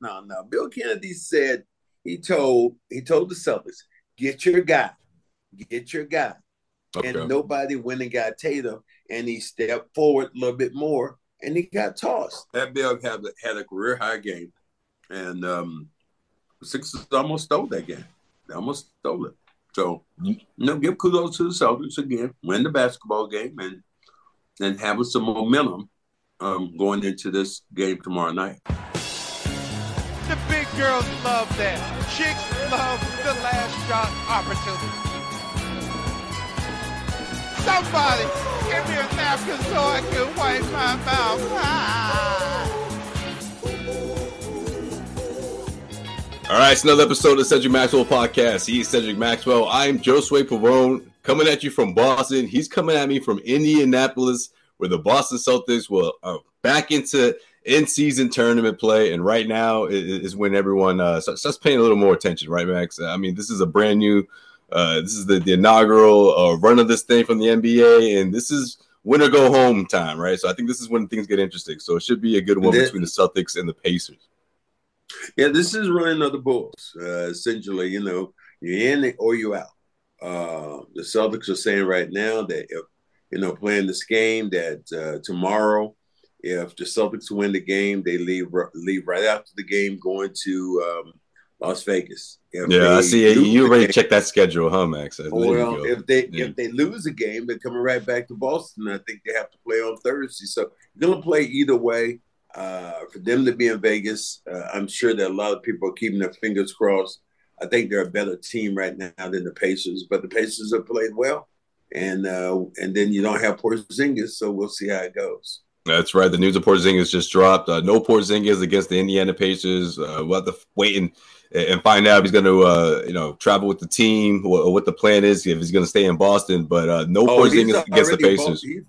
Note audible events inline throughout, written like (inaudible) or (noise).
no, no. Bill Kennedy said he told he told the Celtics, get your guy, get your guy. Okay. And nobody went and got Tatum, and he stepped forward a little bit more, and he got tossed. Pat Bev had, had a career high game, and um, Sixers almost stole that game. They almost stole it. So, you know, give kudos to the Celtics again, win the basketball game, and and having some momentum um, going into this game tomorrow night. Girls love that. Chicks love the last shot opportunity. Somebody give me a napkin so I can wipe my mouth. Ah. All right, it's another episode of the Cedric Maxwell podcast. He's Cedric Maxwell. I'm Josue Pavone coming at you from Boston. He's coming at me from Indianapolis, where the Boston Celtics will are back into in-season tournament play, and right now is when everyone uh, starts paying a little more attention, right, Max? I mean, this is a brand new, uh, this is the, the inaugural uh, run of this thing from the NBA, and this is win or go home time, right? So I think this is when things get interesting. So it should be a good one between the Celtics and the Pacers. Yeah, this is running of the Bulls. Uh, essentially, you know, you're in or you're out. Uh, the Celtics are saying right now that if you know playing this game that uh, tomorrow, if the Celtics win the game, they leave leave right after the game going to um, Las Vegas. If yeah, I see. You already checked that schedule, huh, Max? Well, if they yeah. if they lose a game, they're coming right back to Boston. I think they have to play on Thursday, so you're gonna play either way. Uh, for them to be in Vegas, uh, I'm sure that a lot of people are keeping their fingers crossed. I think they're a better team right now than the Pacers, but the Pacers have played well, and uh, and then you don't have Porzingis, so we'll see how it goes. That's right. The news of Porzingis just dropped. Uh, no Porzingis against the Indiana Pacers. Uh, we'll have to wait and, and find out if he's going to, uh, you know, travel with the team or, what the plan is if he's going to stay in Boston. But uh, no oh, Porzingis against the Pacers. He's,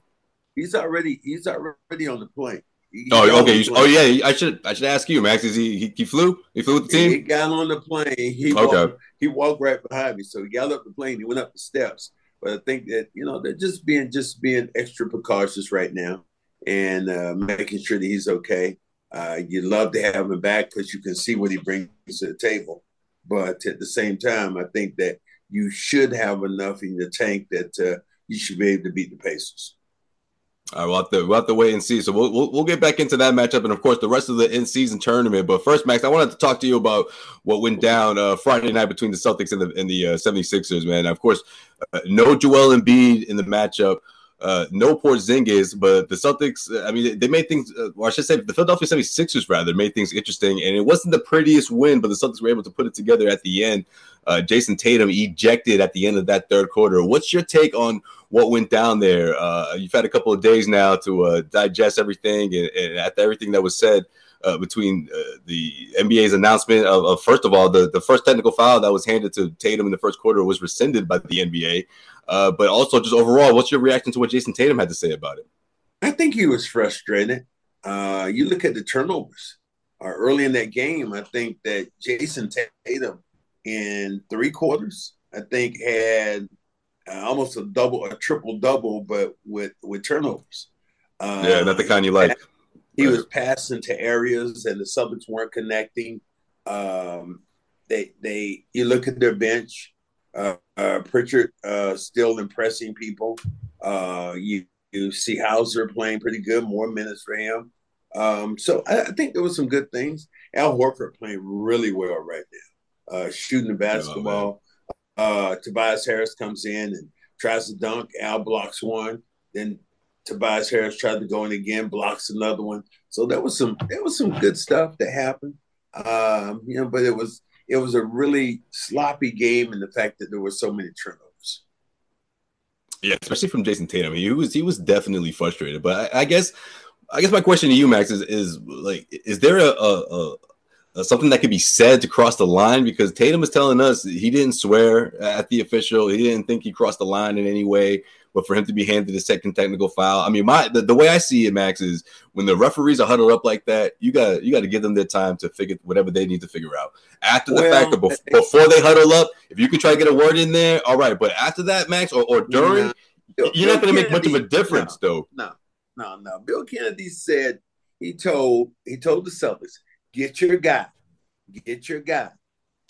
he's, already he's already on the plane. Oh, okay. oh, yeah. I should I should ask you, Max. Is he he, he flew? He flew with the team. He got on the plane. He okay. Walked, he walked right behind me, so he got up the plane. He went up the steps. But I think that you know they're just being just being extra precautious right now and uh, making sure that he's okay. Uh, you'd love to have him back because you can see what he brings to the table. But at the same time, I think that you should have enough in the tank that uh, you should be able to beat the Pacers. All right, we'll have, to, we'll have to wait and see. So we'll, we'll, we'll get back into that matchup and, of course, the rest of the in-season tournament. But first, Max, I wanted to talk to you about what went down uh, Friday night between the Celtics and the, and the uh, 76ers, man. Of course, uh, no Joel Embiid in the matchup uh, no Porzingis, but the Celtics, I mean, they made things, uh, or I should say, the Philadelphia 76ers rather made things interesting. And it wasn't the prettiest win, but the Celtics were able to put it together at the end. Uh, Jayson Tatum ejected at the end of that third quarter. What's your take on what went down there? Uh, you've had a couple of days now to uh, digest everything, and, and after everything that was said, uh, between uh, the NBA's announcement of, of, first of all the, the first technical foul that was handed to Tatum in the first quarter was rescinded by the NBA, uh, but also just overall, what's your reaction to what Jayson Tatum had to say about it? I think he was frustrated. Uh, you look at the turnovers uh, early in that game. I think that Jayson Tatum in three quarters, I think had uh, almost a double, a triple double, but with with turnovers. yeah, not the kind you like. He was passing to areas, and the Celtics weren't connecting. Um, they they you look at their bench. Uh, uh, Pritchard uh, still impressing people. Uh, you, you see Hauser playing pretty good, more minutes for him. Um, so I, I, think there was some good things. Al Horford playing really well right now, uh, shooting the basketball. Oh, Tobias Harris comes in and tries to dunk. Al blocks one. Then Tobias Harris tried to go in again, blocks another one. So there was some there was some good stuff that happened. Um, you know, but it was it was a really sloppy game in the fact that there were so many turnovers. Yeah, especially from Jayson Tatum. He was he was definitely frustrated. But I, I guess I guess my question to you, Max, is is like, is there a, a, a, something that could be said to cross the line? Because Tatum is telling us he didn't swear at the official. He didn't think he crossed the line in any way but for him to be handed a second technical foul, I mean, my the, the way I see it, Max, is when the referees are huddled up like that, you got you got to give them their time to figure whatever they need to figure out. After the well, fact, or before, before they huddle up, if you can try to get a word in there, all right. But after that, Max, or, or during, yeah. you're not going to make much of a difference, no, though. No, no, no. Bill Kennedy said he told he told the Celtics, get your guy, get your guy.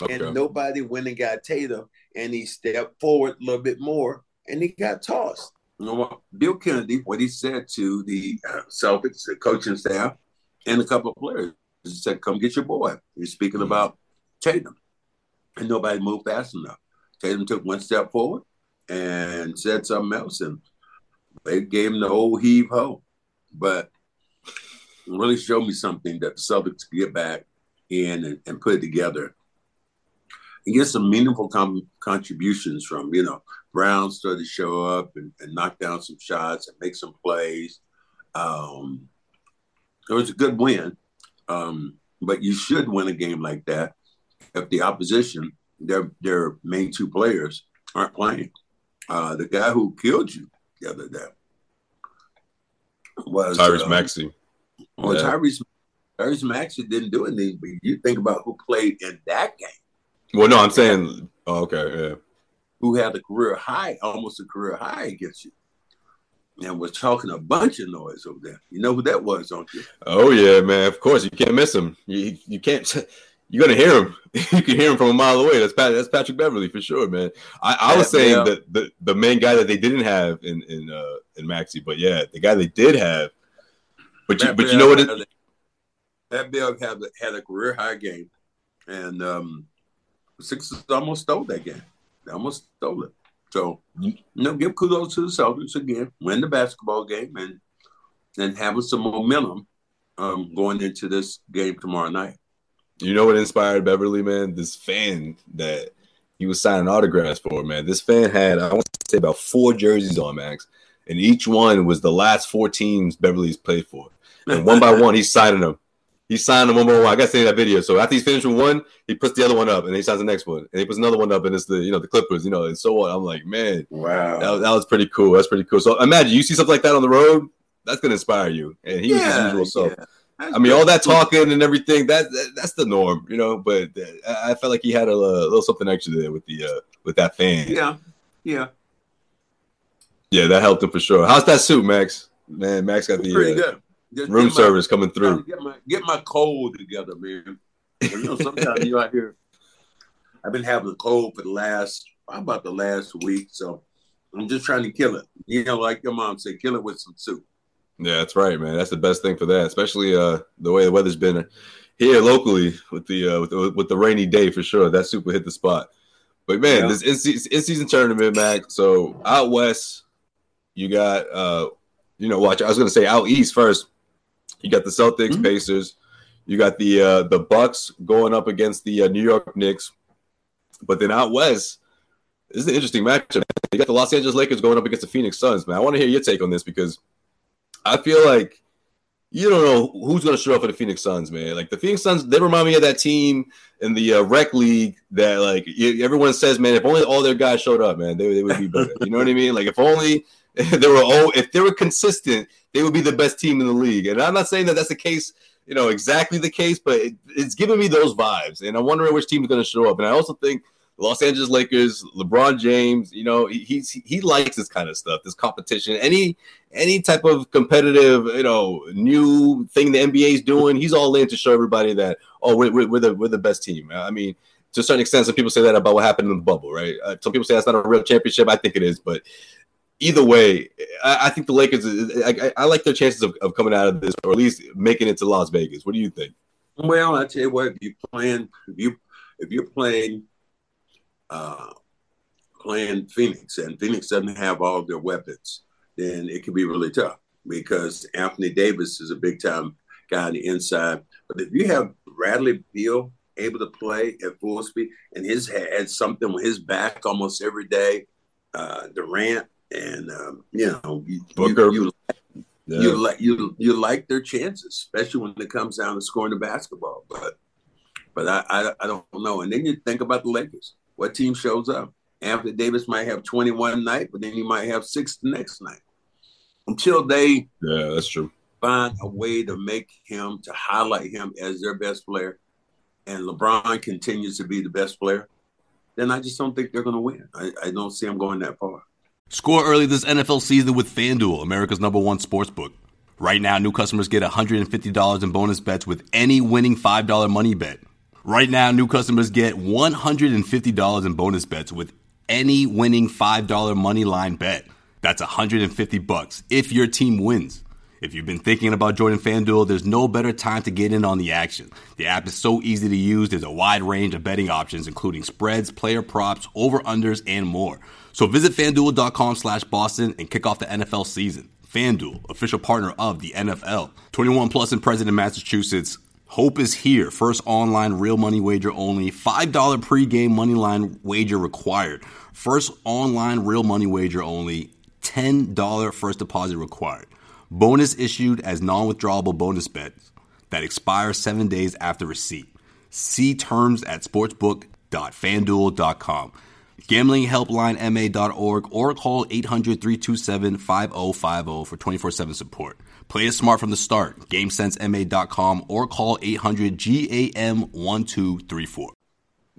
Okay. And nobody went and got Tatum, and he stepped forward a little bit more, and he got tossed. You know, what? Bill Kennedy, what he said to the uh, Celtics, the coaching staff, and a couple of players, he said, "Come get your boy." He's speaking mm-hmm. about Tatum, and nobody moved fast enough. Tatum took one step forward and said something else, and they gave him the old heave ho. But really showed me something that the Celtics could get back in and, and put it together and get some meaningful com- contributions from, you know, Brown started to show up and, and, knock down some shots and make some plays. Um, it was a good win, um, but you should win a game like that if the opposition, their their main two players, aren't playing. Uh, the guy who killed you the other day was Tyrese uh, Maxey. Well, yeah. Tyrese Tyrese Maxey didn't do anything, but you think about who played in that game. Well, no, I'm saying, oh, okay, yeah. Who had a career high, almost a career high against you, and was talking a bunch of noise over there. You know who that was, don't you? Oh yeah, man. Of course, you can't miss him. You you can't. (laughs) You're gonna hear him. (laughs) you can hear him from a mile away. That's Pat, that's Patrick Beverley for sure, man. I, I was saying yeah. that the, the main guy that they didn't have in in uh, in Maxey, but yeah, the guy they did have. But you, but you know what? It, Pat Bev had had a career high game, and um, Sixers almost stole that game. They almost stole it. So, you know, give kudos to the Celtics again, win the basketball game, and and having some momentum um, going into this game tomorrow night. You know what inspired Beverley, man? This fan that he was signing autographs for, man. This fan had, I want to say, about four jerseys on, Max, and each one was the last four teams Beverley's played for. And one by (laughs) one, he's signing them. He signed them one more one. I got to see that video. So after he's finished with one, he puts the other one up, and he signs the next one, and he puts another one up, and it's the you know the Clippers, you know, and so on. I'm like, man, wow, that, that was pretty cool. That's pretty cool. So imagine you see something like that on the road, that's gonna inspire you. And he yeah, was his usual self. Yeah. I mean, all that talking and everything, that, that, that's the norm, you know. But I felt like he had a, a little something extra there with the uh, with that fan. Yeah, yeah, yeah. That helped him for sure. How's that suit, Max? Man, Max got the pretty uh, good. Just room service my, coming through. Get my get my cold together, man. You know, sometimes you out here. I've been having a cold for the last about the last week, so I'm just trying to kill it. You know, like your mom said, kill it with some soup. Yeah, that's right, man. That's the best thing for that, especially uh, the way the weather's been here locally with the, uh, with the with the rainy day for sure. That super hit the spot. But man, yeah. this in, in season tournament, Mac. So out west, you got uh, you know, watch. I was gonna say out east first. You got the Celtics, mm-hmm. Pacers. You got the uh, the Bucks going up against the uh, New York Knicks. But then out west, this is an interesting matchup. You got the Los Angeles Lakers going up against the Phoenix Suns. Man, I want to hear your take on this because I feel like you don't know who's going to show up for the Phoenix Suns, man. Like the Phoenix Suns, they remind me of that team in the uh, rec league that like everyone says, man, if only all their guys showed up, man, they, they would be better. you know what I mean? Like if only (laughs) they were if they were consistent, they would be the best team in the league. And I'm not saying that that's the case, you know, exactly the case, but it, it's giving me those vibes. And I'm wondering which team is going to show up. And I also think Los Angeles Lakers, LeBron James, you know, he, he's he likes this kind of stuff, this competition. Any any type of competitive, you know, new thing the NBA is doing, he's all in to show everybody that oh, we're, we're, we're the we're the best team. I mean, to a certain extent, some people say that about what happened in the bubble, right? Uh, some people say that's not a real championship. I think it is, but either way, I, I think the Lakers. I, I, like their chances of, of coming out of this, or at least making it to Las Vegas. What do you think? Well, I tell you what, if you playing, if you if you're playing uh, playing Phoenix, and Phoenix doesn't have all their weapons, then it can be really tough because Anthony Davis is a big time guy on the inside. But if you have Bradley Beal able to play at full speed and his had something with his back almost every day, uh, Durant and um, you know you, Booker. you, you, yeah. you like you you like their chances, especially when it comes down to scoring the basketball. But but I, I, I don't know. And then you think about the Lakers what team shows up. Anthony Davis might have 21 night, but then he might have six the next night. Until they yeah, that's true. Find a way to make him to highlight him as their best player, and LeBron continues to be the best player. Then I just don't think they're going to win. I, I don't see them going that far. Score early this NFL season with FanDuel, America's number one sports book. Right now, new customers get $150 in bonus bets with any winning $5 money bet. Right now, new customers get $150 in bonus bets with any winning $5 money line bet. That's 150 bucks if your team wins. If you've been thinking about joining FanDuel, there's no better time to get in on the action. The app is so easy to use. There's a wide range of betting options, including spreads, player props, over-unders, and more. So visit FanDuel.com slash Boston and kick off the NFL season. FanDuel, official partner of the NFL. 21 plus and present in Massachusetts. Hope is here. First online real money wager only. $5 pregame money line wager required. First online real money wager only. $10 first deposit required. Bonus issued as non withdrawable bonus bets that expire seven days after receipt. See terms at sportsbook.fanduel.com. GamblingHelplineMA.org or call 800 327 5050 for 24 7 support. Play it smart from the start. GameSenseMA.com or call 800 GAM 1234.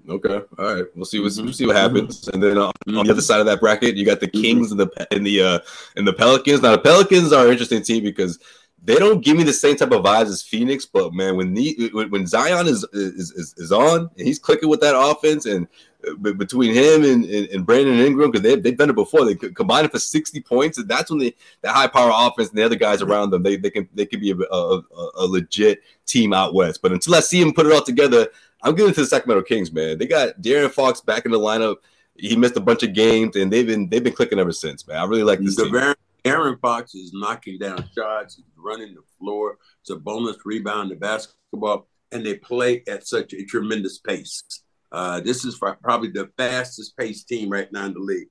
Okay, all right. We'll see. What, we'll see what happens. And then on the other side of that bracket, you got the Kings and the and the uh, and the Pelicans. Now the Pelicans are an interesting team because they don't give me the same type of vibes as Phoenix. But man, when the when Zion is is is, is on and he's clicking with that offense, and uh, between him and, and, and Brandon Ingram, because they've, they've done it before, they combine it for sixty points, and that's when the the high power offense and the other guys around them, they they can they can be a, a, a legit team out west. But until I see him put it all together. I'm getting to the Sacramento Kings, man. They got De'Aaron Fox back in the lineup. He missed a bunch of games, and they've been they've been clicking ever since, man. I really like this. The. Aaron Fox is knocking down shots, he's running the floor. It's a bonus rebound the basketball, and they play at such a tremendous pace. Uh, this is probably the fastest paced team right now in the league.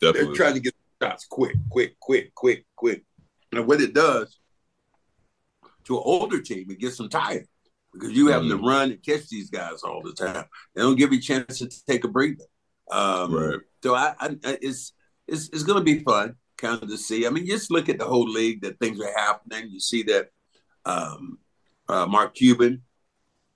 Definitely. They're trying to get shots quick, quick, quick, quick, quick. And what it does to an older team, it gets them tired because you having mm-hmm. to run and catch these guys all the time. They don't give you a chance to take a breather. Um, right. So I, I, it's it's it's going to be fun, kind of to see. I mean, just look at the whole league that things are happening. You see that um, uh, Mark Cuban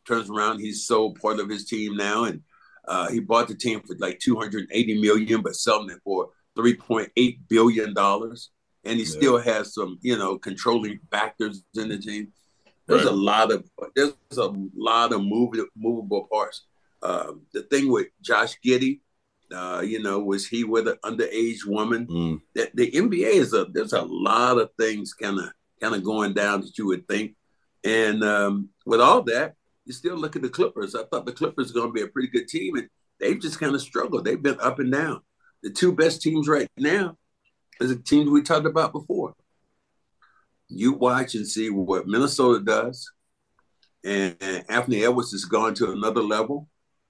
turns around. He's so part of his team now, and uh, he bought the team for like 280 million, but selling it for 3.8 billion dollars. And he yeah. still has some, you know, controlling factors in the team. There's right. a lot of there's a lot of movable movable parts. Uh, the thing with Josh Giddey, uh, you know, was he with an underage woman? Mm. The, the NBA is a there's a lot of things kind of kind of going down that you would think, and um, with all that, you still look at the Clippers. I thought the Clippers are going to be a pretty good team, and they've just kind of struggled. They've been up and down. The two best teams right now is the teams we talked about before you watch and see what Minnesota does. And, and Anthony Edwards has gone to another level.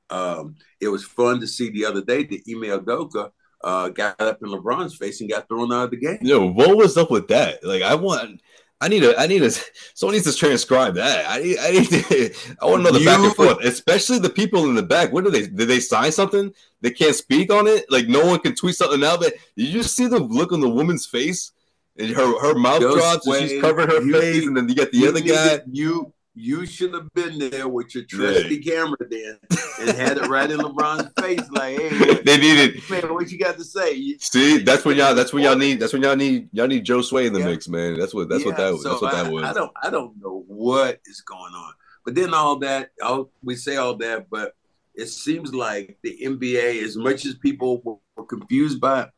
Um, it was fun to see the other day that Ime Udoka uh, got up in LeBron's face and got thrown out of the game. Yo, what was up with that? Like, I want. I need a, I need a, someone needs to transcribe that. I need, I need to, I want to know the back and forth, especially the people in the back. What do they, did they sign something? They can't speak on it. Like no one can tweet something out. But did you see the look on the woman's face and her her mouth Just drops and she's covering her face, and then you get the you other guy. You you should have been there with your trusty yeah. camera then and had it right in LeBron's face, like, hey, (laughs) they needed man, what you got to say? See, that's when y'all that's when y'all need that's when y'all need y'all need Joe Sway in the yeah. mix, man. That's what that's yeah, what that was. So that's what I, that was. I don't I don't know what is going on. But then all that, all, we say all that, but it seems like the NBA, as much as people were, were confused by it,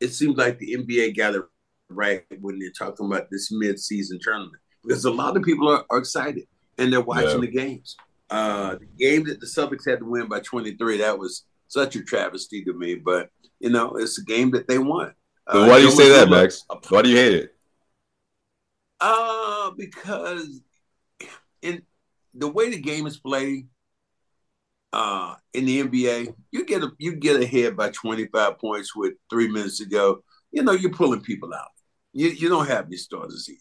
it seems like the NBA got it right when you're talking about this mid-season tournament because a lot of people are, are excited and they're watching yeah. the games. Uh, the game that the Celtics had to win by 23, that was such a travesty to me. But you know, it's a game that they won. Uh, why do you say that, Max? A, why do you hate it? Uh, because in the way the game is played, uh, in the NBA, you get a you get ahead by 25 points with three minutes to go. You know, you're pulling people out. You you don't have any starters here.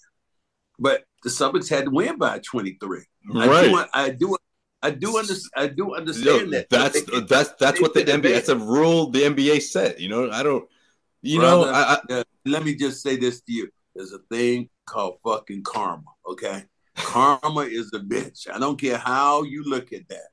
But the Celtics had to win by 23. Right. I do, I do I do understand. I do understand Yo, that. That's they, that's that's what the NBA. That's a rule the NBA set. You know, I don't. You Brother, know, I, I, uh, let me just say this to you: There's a thing called fucking karma. Okay, karma is a bitch. I don't care how you look at that.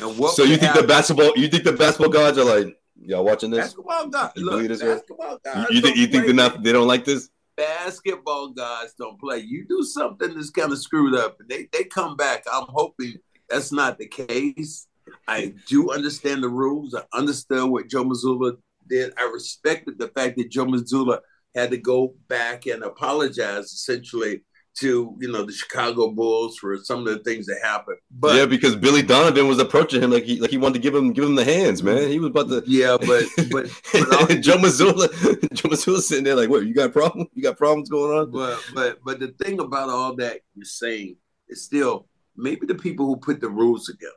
And what? So you think happen, the basketball? You think the basketball gods are like y'all watching this? Basketball gods. Look, basketball gods you, you think you think they're not? They don't like this? Basketball guys don't play. You do something that's kind of screwed up, and they, they come back. I'm hoping that's not the case. I do understand the rules. I understood what Joe Mazzulla did. I respected the fact that Joe Mazzulla had to go back and apologize essentially to you know the Chicago Bulls for some of the things that happened. But yeah, because Billy Donovan was approaching him like he like he wanted to give him give him the hands, man. He was about to. Yeah, but (laughs) but, but Joe Mazzulla, (laughs) Joe Mazzulla sitting there like, what? You got problem? You got problems going on? But but but the thing about all that you're saying is still maybe the people who put the rules together.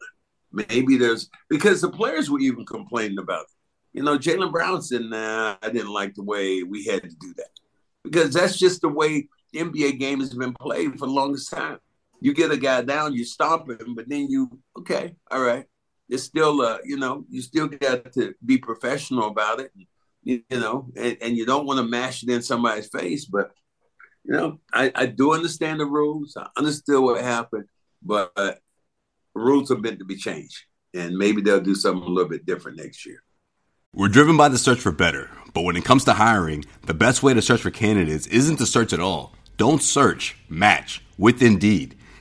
Maybe there's because the players were even complaining about it. You know, Jaylen Brown said, "Nah, I didn't like the way we had to do that." Because that's just the way NBA game has been played for the longest time. You get a guy down, you stomp him, but then you okay, all right. It's still uh, you know, you still got to be professional about it, you, you know, and, and you don't want to mash it in somebody's face, but you know, I, I do understand the rules. I understood what happened, but uh, rules are meant to be changed. And maybe they'll do something a little bit different next year. We're driven by the search for better, but when it comes to hiring, the best way to search for candidates isn't to search at all. Don't search, match with Indeed.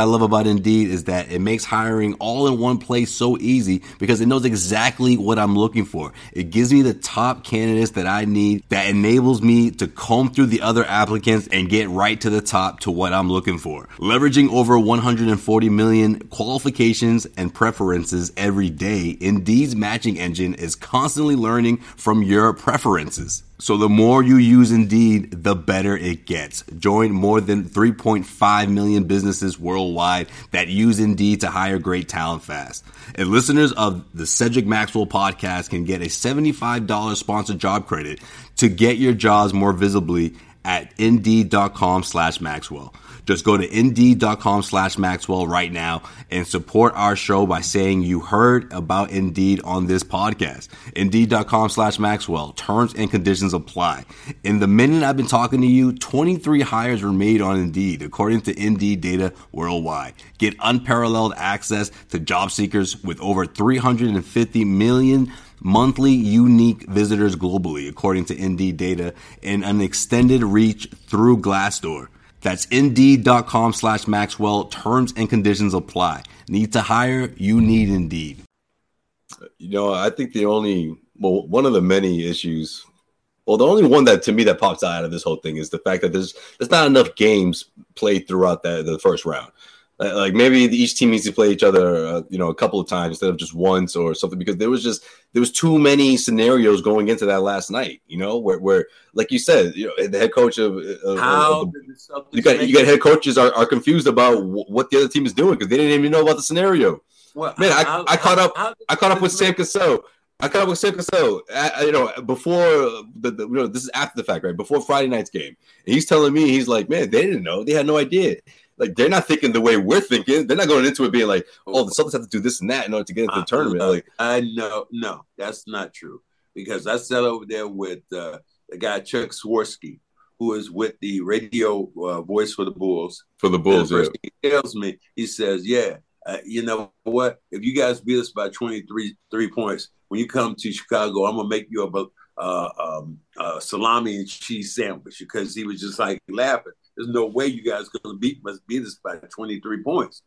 I love about Indeed is that it makes hiring all in one place so easy because it knows exactly what I'm looking for. It gives me the top candidates that I need that enables me to comb through the other applicants and get right to the top to what I'm looking for. Leveraging over 140 million qualifications and preferences every day, Indeed's matching engine is constantly learning from your preferences. So the more you use Indeed, the better it gets. Join more than 3.5 million businesses worldwide that use Indeed to hire great talent fast. And listeners of the Cedric Maxwell podcast can get a $75 sponsored job credit to get your jobs more visibly at indeed.com slash Maxwell. Just go to indeed.com slash Maxwell right now and support our show by saying you heard about Indeed on this podcast. Indeed.com slash Maxwell. Terms and conditions apply. In the minute I've been talking to you, 23 hires were made on Indeed, according to Indeed data worldwide. Get unparalleled access to job seekers with over 350 million monthly unique visitors globally, according to Indeed data, and an extended reach through Glassdoor. That's indeed.com slash Maxwell. Terms and conditions apply. Need to hire? You need Indeed. You know, I think the only, well, one of the many issues, well, the only one that to me that pops out of this whole thing is the fact that there's there's not enough games played throughout that the first round. Uh, like maybe each team needs to play each other, uh, you know, a couple of times instead of just once or something because there was just there was too many scenarios going into that last night. You know, where, where like you said, you know, the head coach of, of how of the, you got you got head coaches are, are confused about what the other team is doing because they didn't even know about the scenario. Well, man, I, I, I caught up. I caught up with Sam Cassell. I caught up with Sam Cassell. you know, before the, the, you know, this is after the fact, right? Before Friday night's game, and he's telling me he's like, man, they didn't know. They had no idea like they're not thinking the way we're thinking. They're not going into it being like, oh, the Celtics have to do this and that in order to get into the tournament. Like, I know, no, that's not true because I sat over there with uh, the guy Chuck Swirsky, who is with the radio uh, voice for the Bulls. For the Bulls, yeah. He tells me, he says, yeah, uh, you know what? If you guys beat us by 23 three points, when you come to Chicago, I'm gonna make you a uh, um, uh, salami and cheese sandwich because he was just like laughing. There's no way you guys going to beat must beat us by 23 points,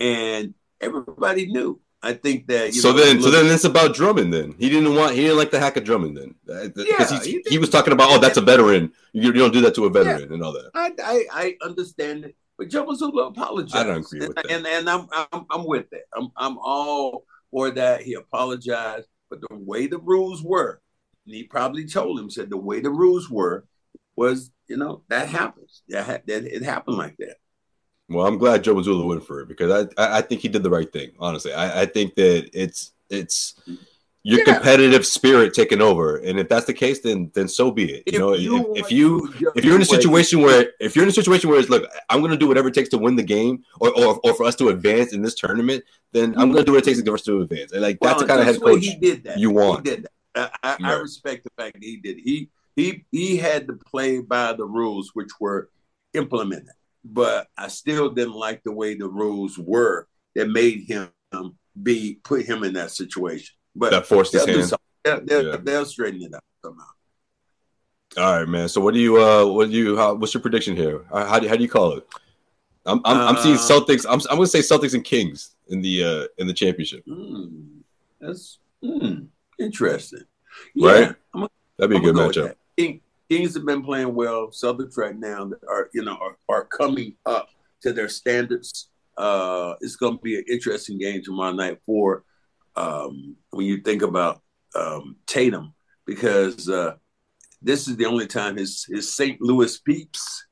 and everybody knew. I think that. so know, then, so then it's about Drummond. Then he didn't want, he didn't like the hack of Drummond. Then because uh, yeah, he, he was talking about, oh, that's a veteran. You, you don't do that to a veteran yeah, and all that. I, I, I understand it, but Joe Mazzulla apologized. I don't agree with that, and and I'm I'm, I'm with that. I'm I'm all for that. He apologized, but the way the rules were, and he probably told him said the way the rules were was you know that happens. That, that it happened like that. Well, I'm glad Joe Mazzulla went for it because I I think he did the right thing. Honestly, I, I think that it's it's your Yeah. competitive spirit taking over. And if that's the case, then then so be it. You If know, you if, if you if you're in a situation where if you're in a situation where it's look, I'm gonna do whatever it takes to win the game or or, or for us to advance in this tournament, then I'm gonna do what it takes to get us to advance. And like that's the kind of head that's the way coach he did that. you want. He did that. I, I, I respect the fact that he did. He he he had to play by the rules which were implemented, but I still didn't like the way the rules were that made him be put him in that situation. But that forced his hand. They'll, they'll, Yeah. they'll straighten it out somehow. All right, man. So what do you uh what do you how, what's your prediction here? Uh, How do how do you call it? I'm I'm, I'm seeing Uh, Celtics. I'm I'm gonna say Celtics and Kings in the uh in the championship. Hmm. that's hmm, interesting, Right? I'm That'd be a I'm good gonna go with matchup. Kings have been playing well. Celtics right now are you know are, are coming up to their standards. Uh, it's going to be an interesting game tomorrow night for um, when you think about um, Tatum because uh, this is the only time his his St. Louis peeps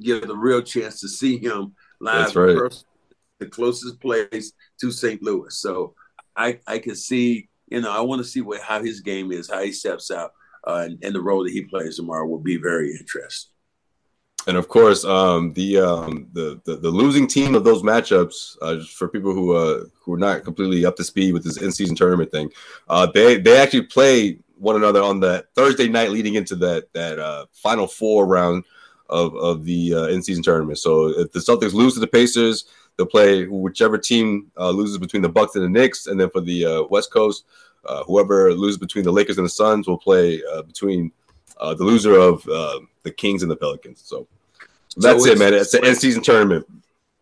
get a real chance to see him live. That's right. person, the closest place to St. Louis. So I I can see you know I want to see what how his game is, how he steps out, uh, and, and the role that he plays tomorrow will be very interesting. And of course, um, the, um, the the the losing team of those matchups, uh, for people who uh, who are not completely up to speed with this in season tournament thing, uh, they they actually play one another on that Thursday night leading into that that uh, final four round of of the in season tournament. So if the Celtics lose to the Pacers, they'll play whichever team loses between the Bucks and the Knicks, and then for the West Coast, uh, whoever loses between the Lakers and the Suns will play uh, between uh, the loser of uh, the Kings and the Pelicans. So that's So it, man. it's- an end season tournament.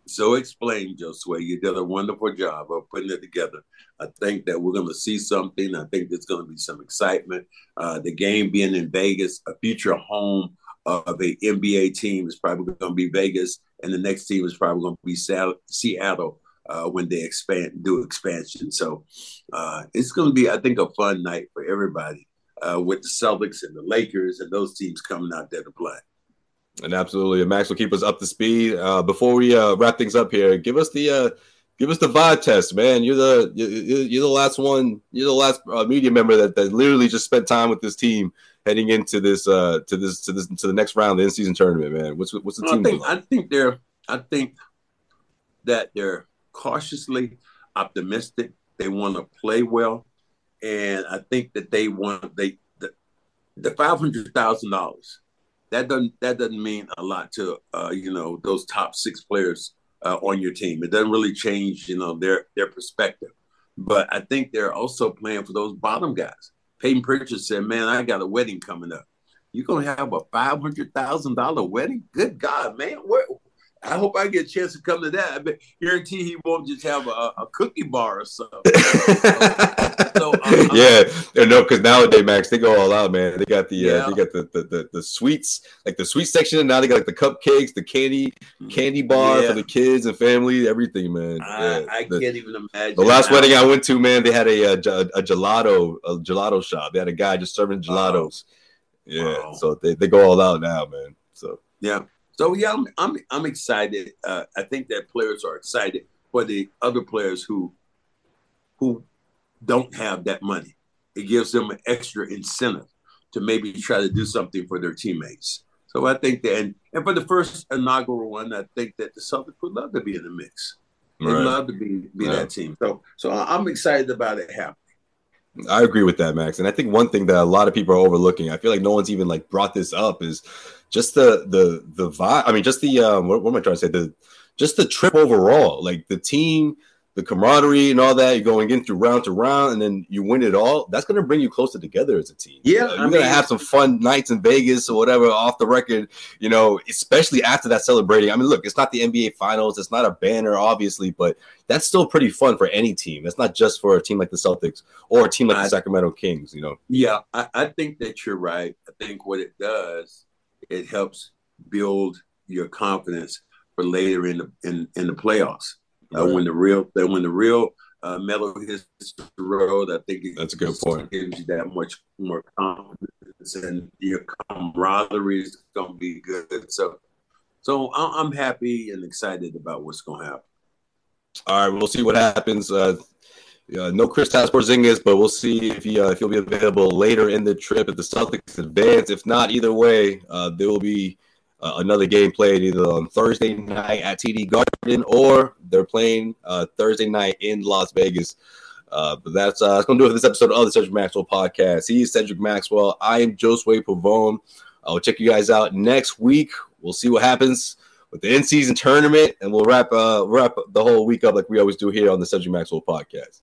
So explain, Josue. You did a wonderful job of putting it together. I think that we're going to see something. I think there's going to be some excitement. Uh, the game being in Vegas, a future home of a NBA team is probably going to be Vegas, and the next team is probably going to be Seattle uh, when they expand, do expansion. So uh, it's going to be, I think, a fun night for everybody uh, with the Celtics and the Lakers and those teams coming out there to play. And absolutely, and Max will keep us up to speed. Uh, before we uh, wrap things up here, give us the uh, give us the vibe test, man. You're the you- you- you're the last one. You're the last uh, media member that, that literally just spent time with this team heading into this uh, to this to this to the next round, the in season tournament, man. What's what's the I team? think? I think they're I think that they're cautiously optimistic. They want to play well, and I think that they want they the, the five hundred thousand dollars. That doesn't that doesn't mean a lot to uh, you know those top six players uh, on your team. It doesn't really change you know their their perspective. But I think they're also playing for those bottom guys. Payton Pritchard said, "Man, I got a wedding coming up. You're gonna have a five hundred thousand dollar wedding? Good God, man! Where, I hope I get a chance to come to that. I bet, guarantee he won't just have a, a cookie bar or something. (laughs) So, um, yeah, no, because nowadays, Max, they go all out, man. They got the Yeah. uh, they got the, the the the sweets, like the sweet section, and now they got like the cupcakes, the candy candy bar Yeah. for the kids and family, everything, man. I, Yeah, I the- can't even imagine. The last wedding I went to, man, they had a, a, a gelato a gelato shop. They had a guy just serving gelatos. Yeah, Wow. so they, they go all out now, man. So Yeah. So yeah, I'm I'm I'm excited. Uh, I think that players are excited for the other players who who don't have that money. It gives them an extra incentive to maybe try to do something for their teammates. So I think that, and, and for the first inaugural one, I think that the Celtics would love to be in the mix. They'd right. love to be be Yeah. that team. So so I'm excited about it happening. I agree with that, Max. And I think one thing that a lot of people are overlooking, I feel like no one's even like brought this up, is just the the the vibe. I mean, just the um, what, what am I trying to say? The just the trip overall, like the team, the camaraderie, and all that. You're going in through round to round, and then you win it all. That's going to bring you closer together as a team. Yeah, Uh, I you're going to have some fun nights in Vegas or whatever off the record. You know, especially after that celebrating. I mean, look, it's not the NBA Finals, it's not a banner, obviously, but that's still pretty fun for any team. That's not just for a team like the Celtics or a team like I- the Sacramento Kings. You know. Yeah, I, I think that you're right. I think what it does, it helps build your confidence for later in the in, in the playoffs. Uh, Right. when the real that when the real uh, metal hits the road, I think it That's a good point. Gives you that much more confidence, and your camaraderie is going to be good. So, so I'm happy and excited about what's going to happen. All right, we'll see what happens. Uh, Uh, no Kristaps Porzingis, but we'll see if he uh, if he'll be available later in the trip if the Celtics advance. If not, either way, uh, there will be uh, another game played either on Thursday night at TD Garden or they're playing uh, Thursday night in Las Vegas. Uh, but that's uh, that's gonna do it for this episode of the Cedric Maxwell podcast. He is Cedric Maxwell. I am Josue Pavone. I'll check you guys out next week. We'll see what happens with the in-season tournament, and we'll wrap uh, wrap the whole week up like we always do here on the Cedric Maxwell podcast.